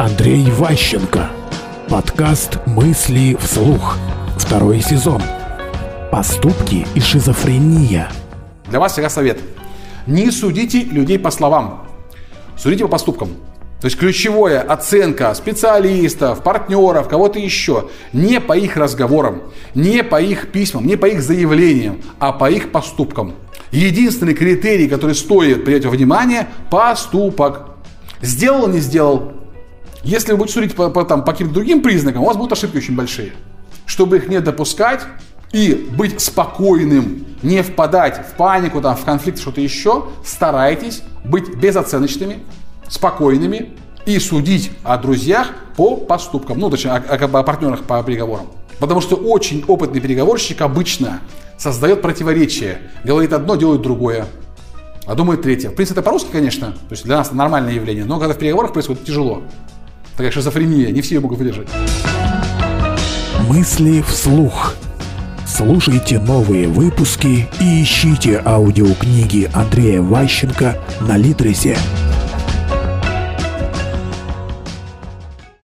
Андрей Ващенко. Подкаст «Мысли вслух». Второй сезон. Поступки и шизофрения. Для вас всегда совет. Не судите людей по словам. Судите по поступкам. То есть ключевая оценка специалистов, партнеров, кого-то еще, не по их разговорам, не по их письмам, не по их заявлениям, а по их поступкам. Единственный критерий, который стоит принять во внимание – поступок. Сделал, не сделал. Если вы будете судить по, по, там, по каким-то другим признакам, у вас будут ошибки очень большие. Чтобы их не допускать и быть спокойным, не впадать в панику, там, в конфликт, что-то еще, старайтесь быть безоценочными, спокойными и судить о друзьях по поступкам, ну, точнее, о, о, о партнерах по переговорам. Потому что очень опытный переговорщик обычно создает противоречие. Говорит одно, делает другое. А думает третье. В принципе, это по-русски, конечно. То есть для нас это нормальное явление. Но когда в переговорах происходит, тяжело. Такая шизофрения. Не все ее могут выдержать. Мысли вслух. Слушайте новые выпуски и ищите аудиокниги Андрея Ващенко на Литресе.